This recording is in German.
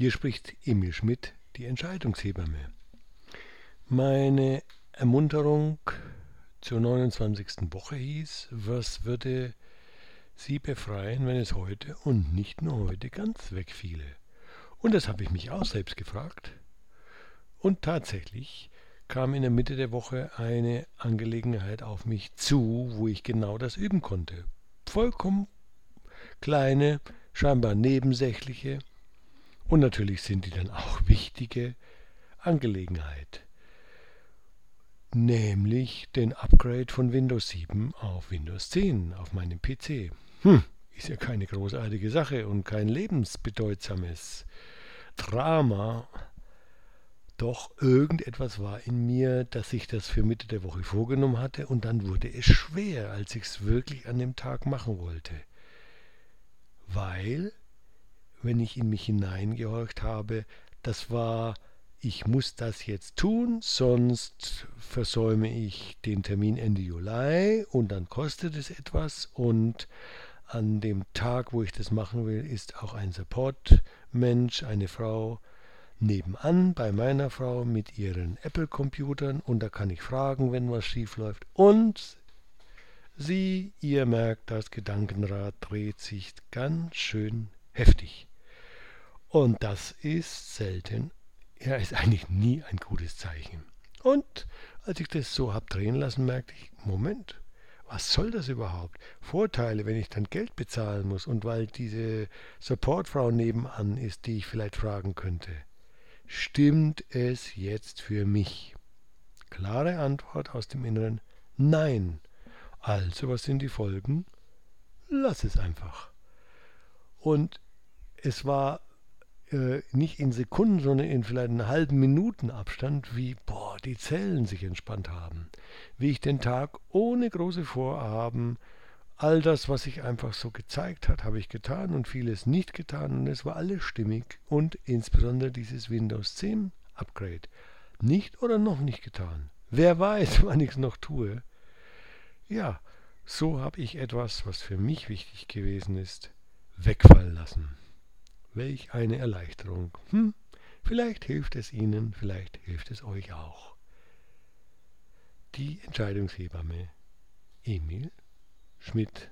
Hier spricht Emil Schmidt, die Entscheidungshebamme. Meine Ermunterung zur 29. Woche hieß, was würde Sie befreien, wenn es heute und nicht nur heute ganz wegfiele? Und das habe ich mich auch selbst gefragt. Und tatsächlich kam in der Mitte der Woche eine Angelegenheit auf mich zu, wo ich genau das üben konnte. Vollkommen kleine, scheinbar nebensächliche und natürlich sind die dann auch wichtige Angelegenheit, nämlich den Upgrade von Windows 7 auf Windows 10 auf meinem PC. Hm, ist ja keine großartige Sache und kein lebensbedeutsames Drama. Doch irgendetwas war in mir, dass ich das für Mitte der Woche vorgenommen hatte und dann wurde es schwer, als ich es wirklich an dem Tag machen wollte. Weil, wenn ich in mich hineingehorcht habe, das war, ich muss das jetzt tun, sonst versäume ich den Termin Ende Juli und dann kostet es etwas und an dem Tag, wo ich das machen will, ist auch ein Support-Mensch, eine Frau, nebenan bei meiner Frau mit ihren Apple-Computern und da kann ich fragen, wenn was schief läuft. Und sie, ihr merkt, das Gedankenrad dreht sich ganz schön heftig. Und das ist selten, ja, ist eigentlich nie ein gutes Zeichen. Und als ich das so hab drehen lassen, merkte ich, Moment, was soll das überhaupt? Vorteile, wenn ich dann Geld bezahlen muss und weil diese Supportfrau nebenan ist, die ich vielleicht fragen könnte. Stimmt es jetzt für mich? Klare Antwort aus dem Inneren, nein. Also, was sind die Folgen? Lass es einfach. Und es war äh, nicht in Sekunden, sondern in vielleicht einen halben Minuten Abstand, wie boah, die Zellen sich entspannt haben. Wie ich den Tag ohne große Vorhaben All das, was sich einfach so gezeigt hat, habe ich getan und vieles nicht getan und es war alles stimmig und insbesondere dieses Windows 10 Upgrade. Nicht oder noch nicht getan. Wer weiß, wann ich es noch tue. Ja, so habe ich etwas, was für mich wichtig gewesen ist, wegfallen lassen. Welch eine Erleichterung. Hm, vielleicht hilft es Ihnen, vielleicht hilft es euch auch. Die Entscheidungshebamme Emil Schmidt